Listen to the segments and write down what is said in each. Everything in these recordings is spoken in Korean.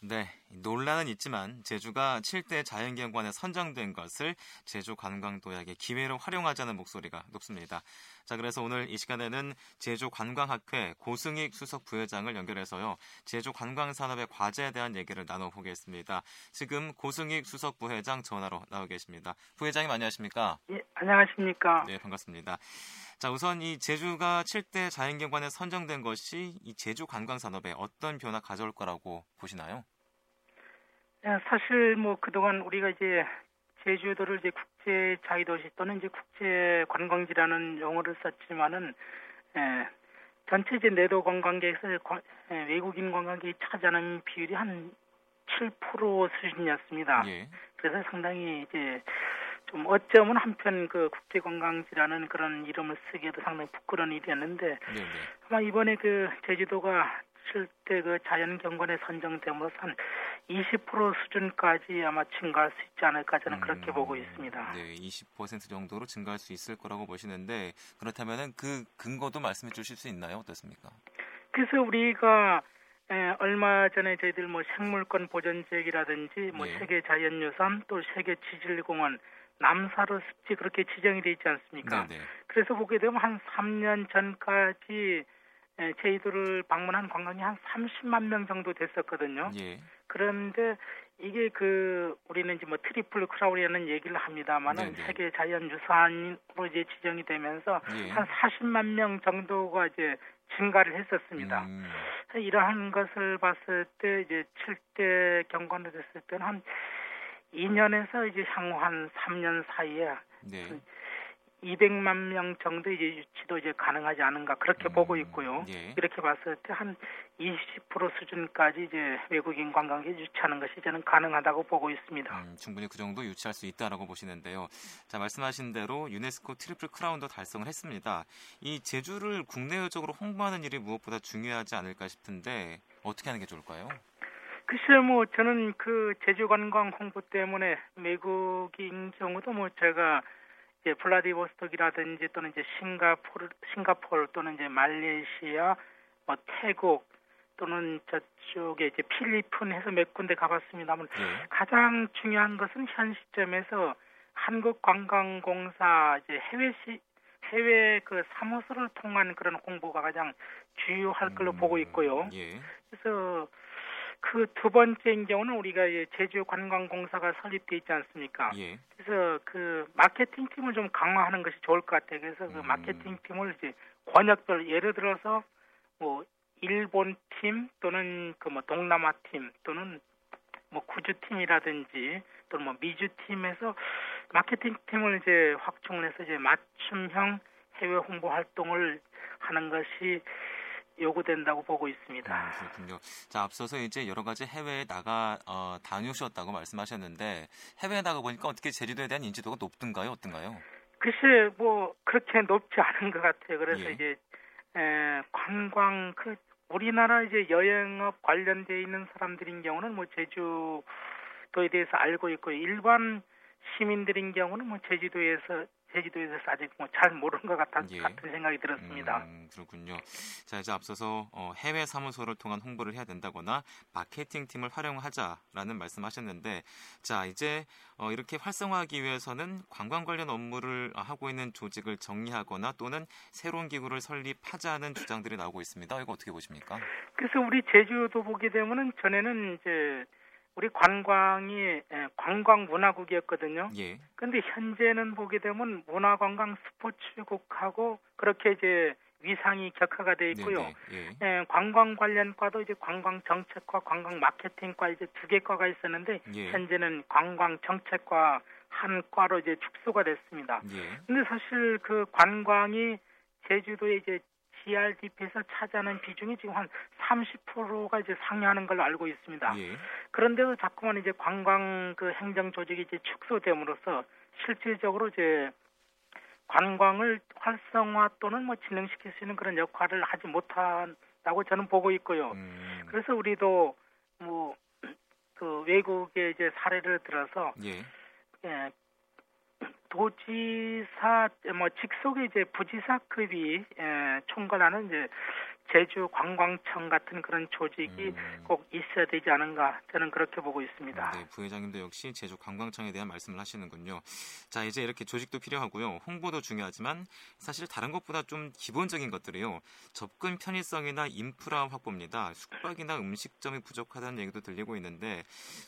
네, 논란은 있지만 제주가 7대 자연경관에 선정된 것을 제주 관광도약의 기회로 활용하자는 목소리가 높습니다. 자, 그래서 오늘 이 시간에는 제주 관광학회 고승익 수석 부회장을 연결해서요. 제주 관광산업의 과제에 대한 얘기를 나눠보겠습니다. 지금 고승익 수석 부회장 전화로 나오 계십니다. 부회장님 안녕하십니까? 예, 안녕하십니까? 네, 반갑습니다. 자, 우선 이 제주가 7대 자연경관에 선정된 것이 이 제주 관광 산업에 어떤 변화 가져올 거라고 보시나요? 예, 사실 뭐 그동안 우리가 이제 제주도를 이제 국제 자유도시 또는 이제 국제 관광지라는 용어를 썼지만은 예, 전체 이제 내도 관광객에서 관, 예, 외국인 관광객이 차지하는 비율이 한 7% 수준이었습니다. 예. 그래서 상당히 이제 좀 어쩌면 한편 그 국제 관광지라는 그런 이름을 쓰기에도 상당히 부끄러운 일이었는데 네네. 아마 이번에 그 제주도가 실제 그 자연 경관에 선정됨으로써 한20% 수준까지 아마 증가할 수 있지 않을까 저는 음, 그렇게 보고 있습니다. 네, 20% 정도로 증가할 수 있을 거라고 보시는데 그렇다면은 그 근거도 말씀해 주실 수 있나요? 어떻습니까? 그래서 우리가 에, 얼마 전에 저희들 뭐 생물권 보전 지역이라든지 뭐 네. 세계 자연유산 또 세계 지질공원 남사로 습지 그렇게 지정이 되어 있지 않습니까? 네네. 그래서 보게 되면 한 3년 전까지 제주도를 방문한 관광객이 한 30만 명 정도 됐었거든요. 예. 그런데 이게 그 우리는 이제 뭐 트리플 크라운이라는 얘기를 합니다만은 세계 자연유산으로 이제 지정이 되면서 예. 한 40만 명 정도가 이제 증가를 했었습니다. 음. 이러한 것을 봤을 때 이제 7대 경관으로 됐을 때는 한 2년에서 이제 향후 한 3년 사이에 네. 200만 명 정도 이제 유치도 이제 가능하지 않은가 그렇게 음, 보고 있고요. 예. 이렇게 봤을 때 한 20% 수준까지 이제 외국인 관광객 유치하는 것이 저는 가능하다고 보고 있습니다. 음, 충분히 그 정도 유치할 수 있다라고 보시는데요. 자 말씀하신 대로 유네스코 트리플 크라운도 달성을 했습니다. 이 제주를 국내적으로 홍보하는 일이 무엇보다 중요하지 않을까 싶은데 어떻게 하는 게 좋을까요? 글쎄요, 뭐 저는 그 제주 관광 홍보 때문에 외국인 경우도 뭐 제가 이제 플라디보스톡이라든지 또는 이제 싱가포르, 싱가포르 또는 이제 말레이시아, 뭐 태국 또는 저쪽에 이제 필리핀 해서 몇 군데 가봤습니다만 네. 가장 중요한 것은 현 시점에서 한국관광공사 이제 해외 시 해외 그 사무소를 통한 그런 홍보가 가장 주요할 걸로 음, 보고 있고요. 예. 그래서 그 두 번째인 경우는 우리가 제주 관광공사가 설립돼 있지 않습니까? 예. 그래서 그 마케팅 팀을 좀 강화하는 것이 좋을 것 같아요. 그래서 그 음. 마케팅 팀을 이제 권역별 예를 들어서 뭐 일본 팀 또는 그 뭐 동남아 팀 또는 뭐 구주 팀이라든지 또는 뭐 미주 팀에서 마케팅 팀을 이제 확충해서 이제 맞춤형 해외 홍보 활동을 하는 것이 요구된다고 보고 있습니다. 아, 그렇군요. 자, 앞서서 이제 여러 가지 해외에 나가 어, 다녀오셨다고 말씀하셨는데 해외에 나가 보니까 어떻게 제주도에 대한 인지도가 높든가요, 어떤가요? 글쎄, 뭐 그렇게 높지 않은 것 같아요. 그래서 예. 이제 에, 관광 그 우리나라 이제 여행업 관련돼 있는 사람들인 경우는 뭐 제주도에 대해서 알고 있고 일반 시민들인 경우는 뭐 제주도에서 제주도에 대해서 아직 뭐 잘 모르는 것 같은, 예. 같은 생각이 들었습니다. 음, 그렇군요. 자 이제 앞서서 어, 해외 사무소를 통한 홍보를 해야 된다거나 마케팅 팀을 활용하자라는 말씀하셨는데 자 이제 어, 이렇게 활성화하기 위해서는 관광 관련 업무를 하고 있는 조직을 정리하거나 또는 새로운 기구를 설립하자는 주장들이 나오고 있습니다. 이거 어떻게 보십니까? 그래서 우리 제주도 보게 되면은 전에는 이제 우리 관광이 예, 관광 문화국이었거든요. 예. 근데 현재는 보게 되면 문화관광 스포츠국하고 그렇게 이제 위상이 격화가 돼 있고요. 예. 예, 관광 관련과도 이제 관광 정책과 관광 마케팅과 이제 두 개 과가 있었는데 예. 현재는 관광 정책과 한 과로 이제 축소가 됐습니다. 예. 근데 사실 그 관광이 제주도에 이제 GRDP에서 차지하는 비중이 지금 한 30%가 이제 상회하는 걸로 알고 있습니다. 예. 그런데도 자꾸만 이제 관광 그 행정 조직이 이제 축소됨으로써 실질적으로 이제 관광을 활성화 또는 뭐 진행시킬 수 있는 그런 역할을 하지 못한다고 저는 보고 있고요. 음. 그래서 우리도 뭐 그 외국의 이제 사례를 들어서 예. 예 도지사 뭐 직속의 이제 부지사급이 에, 총괄하는 이제 제주 관광청 같은 그런 조직이 음. 꼭 있어야 되지 않은가 저는 그렇게 보고 있습니다. 네, 부회장님도 역시 제주 관광청에 대한 말씀을 하시는군요. 자, 이제 이렇게 조직도 필요하고요. 홍보도 중요하지만 사실 다른 것보다 좀 기본적인 것들이요. 접근 편의성이나 인프라 확보입니다. 숙박이나 음식점이 부족하다는 얘기도 들리고 있는데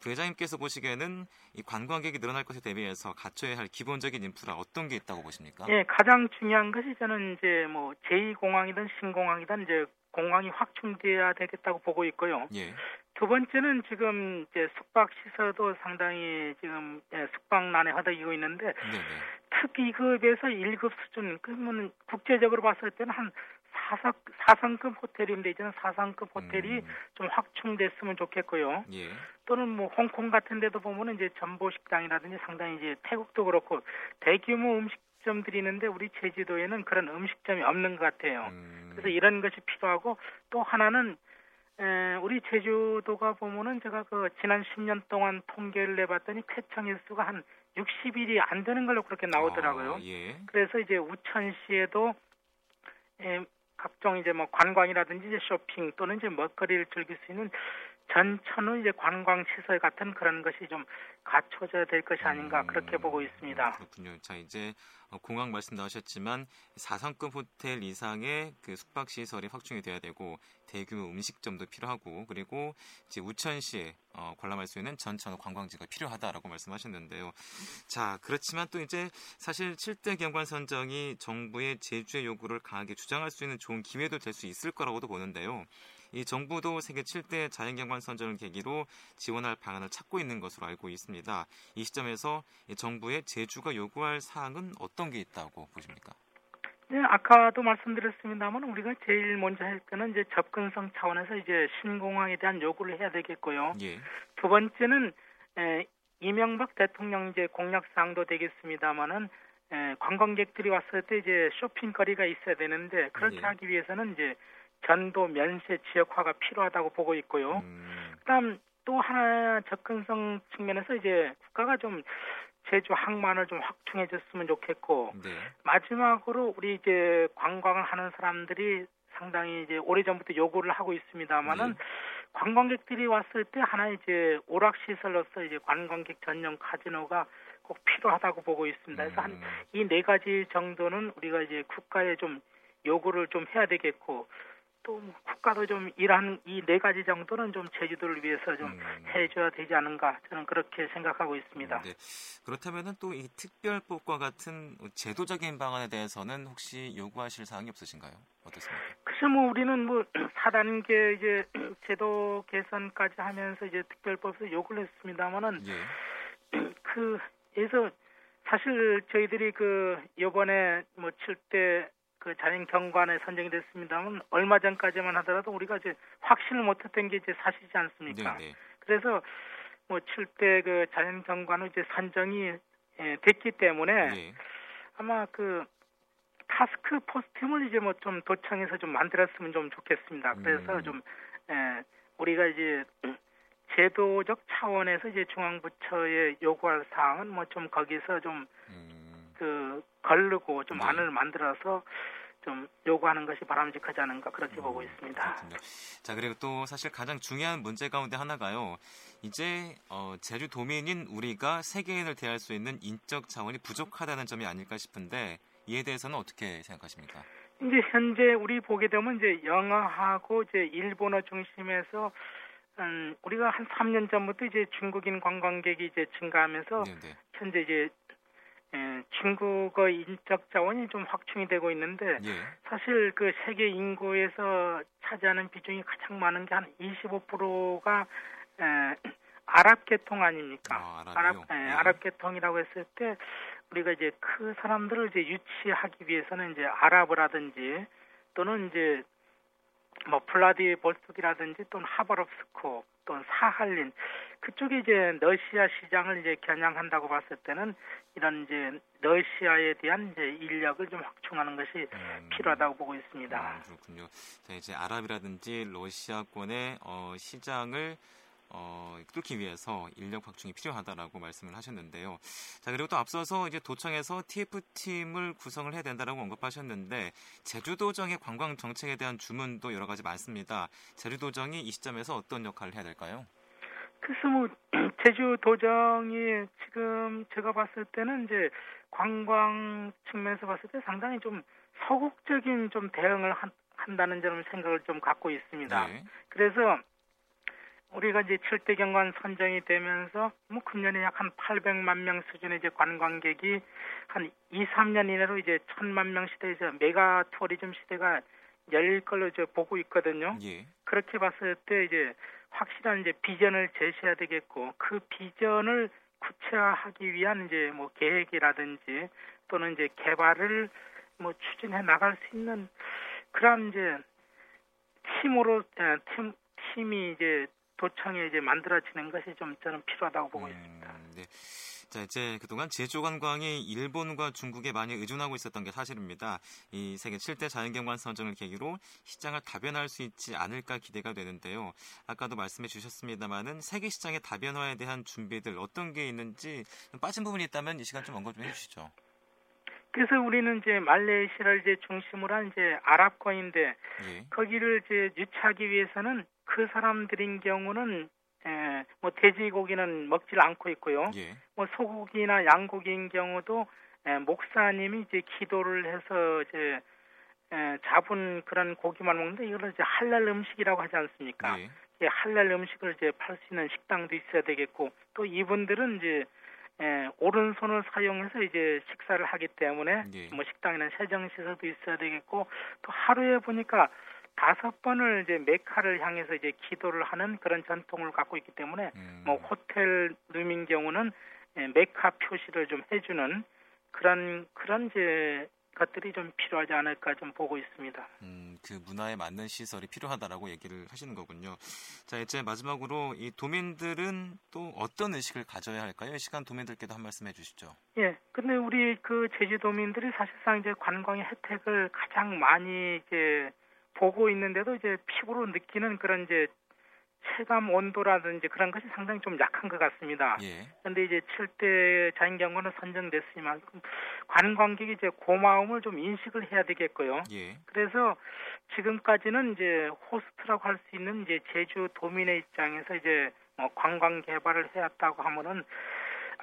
부회장님께서 보시기에는 이 관광객이 늘어날 것에 대비해서 갖춰야 할 기본적인 인프라 어떤 게 있다고 보십니까? 예, 가장 중요한 것이 저는 이제 뭐 제2공항이든 신공항이든 이제 공항이 확충돼야 되겠다고 보고 있고요. 예. 두 번째는 지금 이제 숙박 시설도 상당히 지금 예, 숙박난에 허덕이고 있는데 네네. 특 2급에서 1급 수준 그러면 국제적으로 봤을 때는 한 4성, 4성급 호텔인데 이제는 4성급 호텔이 음. 좀 확충됐으면 좋겠고요. 예. 또는 뭐 홍콩 같은 데도 보면은 이제 전보 식당이라든지 상당히 이제 태국도 그렇고 대규모 음식 음식점들이 있는데 우리 제주도에는 그런 음식점이 없는 것 같아요. 음. 그래서 이런 것이 필요하고 또 하나는 에, 우리 제주도가 보면은 제가 그 지난 10년 동안 통계를 내봤더니 쾌청 일수가 한 60일이 안 되는 걸로 그렇게 나오더라고요. 아, 예. 그래서 이제 우천시에도 에, 각종 이제 뭐 관광이라든지 이제 쇼핑 또는 이제 먹거리를 즐길 수 있는 전천후 이제 관광 시설 같은 그런 것이 좀 갖춰져야 될 것이 아닌가 음, 그렇게 보고 있습니다. 그렇군요. 자 이제 어, 공항 말씀 나오셨지만 4성급 호텔 이상의 그 숙박 시설이 확충이 돼야 되고 대규모 음식점도 필요하고 그리고 이제 우천시에 어, 관람할 수 있는 전천후 관광지가 필요하다라고 말씀하셨는데요. 자 그렇지만 또 이제 사실 7대 경관 선정이 정부의 제주의 요구를 강하게 주장할 수 있는 좋은 기회도 될 수 있을 거라고도 보는데요. 이 정부도 세계 7대 자연경관 선정을 계기로 지원할 방안을 찾고 있는 것으로 알고 있습니다. 이 시점에서 정부의 제주가 요구할 사항은 어떤 게 있다고 보십니까? 네, 아까도 말씀드렸습니다만 우리가 제일 먼저 할 때는 이제 접근성 차원에서 이제 신공항에 대한 요구를 해야 되겠고요. 예. 두 번째는 에, 이명박 대통령 이제 공약 사항도 되겠습니다만은 에, 관광객들이 왔을 때 이제 쇼핑거리가 있어야 되는데 그렇게 예. 하기 위해서는 이제 전도 면세 지역화가 필요하다고 보고 있고요. 음. 그다음 또 하나 접근성 측면에서 이제 국가가 좀 제주 항만을 좀 확충해 줬으면 좋겠고 네. 마지막으로 우리 이제 관광을 하는 사람들이 상당히 이제 오래전부터 요구를 하고 있습니다만은 네. 관광객들이 왔을 때 하나 이제 오락 시설로서 이제 관광객 전용 카지노가 꼭 필요하다고 보고 있습니다. 그래서 음. 한이 네 가지 정도는 우리가 이제 국가에 좀 요구를 좀 해야 되겠고 또 국가도 좀 이러한 이 네 가지 정도는 좀 제주도를 위해서 좀 음. 해줘야 되지 않은가 저는 그렇게 생각하고 있습니다. 네. 그렇다면은 또 이 특별법과 같은 제도적인 방안에 대해서는 혹시 요구하실 사항이 없으신가요? 어떻습니까? 글쎄 뭐 우리는 뭐 4단계 이제 제도 개선까지 하면서 이제 특별법에서 요구를 했습니다만은 예. 그에서 사실 저희들이 그 요번에 뭐 7대 그 자연 경관에 선정이 됐습니다만 얼마 전까지만 하더라도 우리가 이제 확신을 못했던 게 이제 사실이지 않습니까? 네네. 네. 그래서 뭐 7대 그 자연 경관은 이제 선정이 예, 됐기 때문에 네. 아마 그 타스크 포스팀을 이제 뭐 좀 도청해서 좀 만들었으면 좀 좋겠습니다. 그래서 음. 좀 예, 우리가 이제 제도적 차원에서 이제 중앙부처에 요구할 사항은 뭐 좀 거기서 좀그 음. 걸르고 좀 네. 안을 만들어서 좀 요구하는 것이 바람직하지 않은가 그렇게 음, 보고 있습니다. 그렇군요. 자 그리고 또 사실 가장 중요한 문제 가운데 하나가요. 이제 어, 제주 도민인 우리가 세계인을 대할 수 있는 인적 자원이 부족하다는 점이 아닐까 싶은데 이에 대해서는 어떻게 생각하십니까? 이제 현재 우리 보게 되면 이제 영어하고 이제 일본어 중심에서 음, 우리가 한 3년 전부터 이제 중국인 관광객이 이제 증가하면서 네네. 네. 현재 이제 예, 중국어 인적 자원이 좀 확충이 되고 있는데 예. 사실 그 세계 인구에서 차지하는 비중이 가장 많은 게 한 25%가 에, 아랍 계통 아닙니까? 아, 아랍 예, 예. 아랍 계통이라고 했을 때 우리가 이제 그 사람들을 이제 유치하기 위해서는 이제 아랍어라든지 또는 이제 뭐 블라디보스톡이라든지 또는 하바롭스크 또는 사할린 그쪽에 이제 러시아 시장을 이제 겨냥한다고 봤을 때는 이런 이제 러시아에 대한 이제 인력을 좀 확충하는 것이 음, 필요하다고 보고 있습니다. 음, 그렇군요. 자, 이제 아랍이라든지 러시아권의 어, 시장을 어, 뚫기 위해서 인력 확충이 필요하다라고 말씀을 하셨는데요. 자 그리고 또 앞서서 이제 도청에서 TF 팀을 구성을 해야 된다라고 언급하셨는데 제주도정의 관광 정책에 대한 주문도 여러 가지 많습니다. 제주도정이 이 시점에서 어떤 역할을 해야 될까요? 그래서 뭐 제주도정이 지금 제가 봤을 때는 이제 관광 측면에서 봤을 때 상당히 좀 서국적인 좀 대응을 한, 한다는 점을 생각을 좀 갖고 있습니다. 네. 그래서 우리가 이제 7대 경관 선정이 되면서 뭐 금년에 약 한 800만 명 수준의 이제 관광객이 한 2, 3년 이내로 이제 1000만 명 시대에서 메가 투어리즘 시대가 열릴 걸로 이제 보고 있거든요. 예. 그렇게 봤을 때 이제 확실한 이제 비전을 제시해야 되겠고 그 비전을 구체화하기 위한 이제 뭐 계획이라든지 또는 이제 개발을 뭐 추진해 나갈 수 있는 그런 이제 팀으로 팀 팀이 이제 도청에 이제 만들어지는 것이 좀 저는 필요하다고 보고 음, 있습니다. 네. 자, 이제 그동안 제주 관광이 일본과 중국에 많이 의존하고 있었던 게 사실입니다. 이 세계 7대 자연경관 선정을 계기로 시장을 다변화할 수 있지 않을까 기대가 되는데요. 아까도 말씀해 주셨습니다만은 세계 시장의 다변화에 대한 준비들 어떤 게 있는지 빠진 부분이 있다면 이 시간 좀 언급 좀 해주시죠. 그래서 우리는 이제 말레이시아를 이제 중심으로 한 이제 아랍권인데 예. 거기를 이제 유치하기 위해서는 그 사람들인 경우는 에, 뭐 돼지고기는 먹질 않고 있고요. 예. 뭐 소고기나 양고기인 경우도 에, 목사님이 이제 기도를 해서 이제 에, 잡은 그런 고기만 먹는데 이걸 이제 할랄 음식이라고 하지 않습니까? 예. 예, 할랄 음식을 이제 팔 수 있는 식당도 있어야 되겠고 또 이분들은 이제 에, 오른손을 사용해서 이제 식사를 하기 때문에 예. 뭐 식당에는 세정 시설도 있어야 되겠고 또 하루에 보니까 다섯 번을 이제 메카를 향해서 이제 기도를 하는 그런 전통을 갖고 있기 때문에 음. 뭐 호텔 룸인 경우는 예, 메카 표시를 좀 해주는 그런 그런 이제 것들이 좀 필요하지 않을까 좀 보고 있습니다. 음, 그 문화에 맞는 시설이 필요하다라고 얘기를 하시는 거군요. 자, 이제 마지막으로 이 도민들은 또 어떤 의식을 가져야 할까요? 시간 도민들께도 한 말씀 해주시죠. 예, 근데 우리 그 제주도민들이 사실상 이제 관광의 혜택을 가장 많이 이제 보고 있는데도 이제 피부로 느끼는 그런 이제 체감 온도라든지 그런 것이 상당히 좀 약한 것 같습니다. 예. 그런데 이제 7대 자연경관은 선정됐으니만 관광객이 이제 고마움을 좀 인식을 해야 되겠고요. 예. 그래서 지금까지는 이제 호스트라고 할 수 있는 이제 제주 도민의 입장에서 이제 뭐 관광 개발을 해왔다고 하면은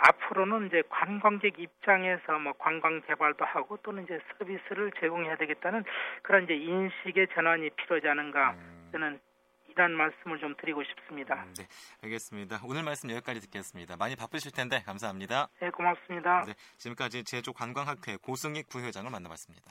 앞으로는 이제 관광객 입장에서 뭐 관광 개발도 하고 또는 이제 서비스를 제공해야 되겠다는 그런 이제 인식의 전환이 필요하지 않은가 음. 저는 이런 말씀을 좀 드리고 싶습니다. 음, 네, 알겠습니다. 오늘 말씀 여기까지 듣겠습니다. 많이 바쁘실 텐데 감사합니다. 네, 고맙습니다. 네, 지금까지 제주관광학회 고승익 부회장을 만나봤습니다.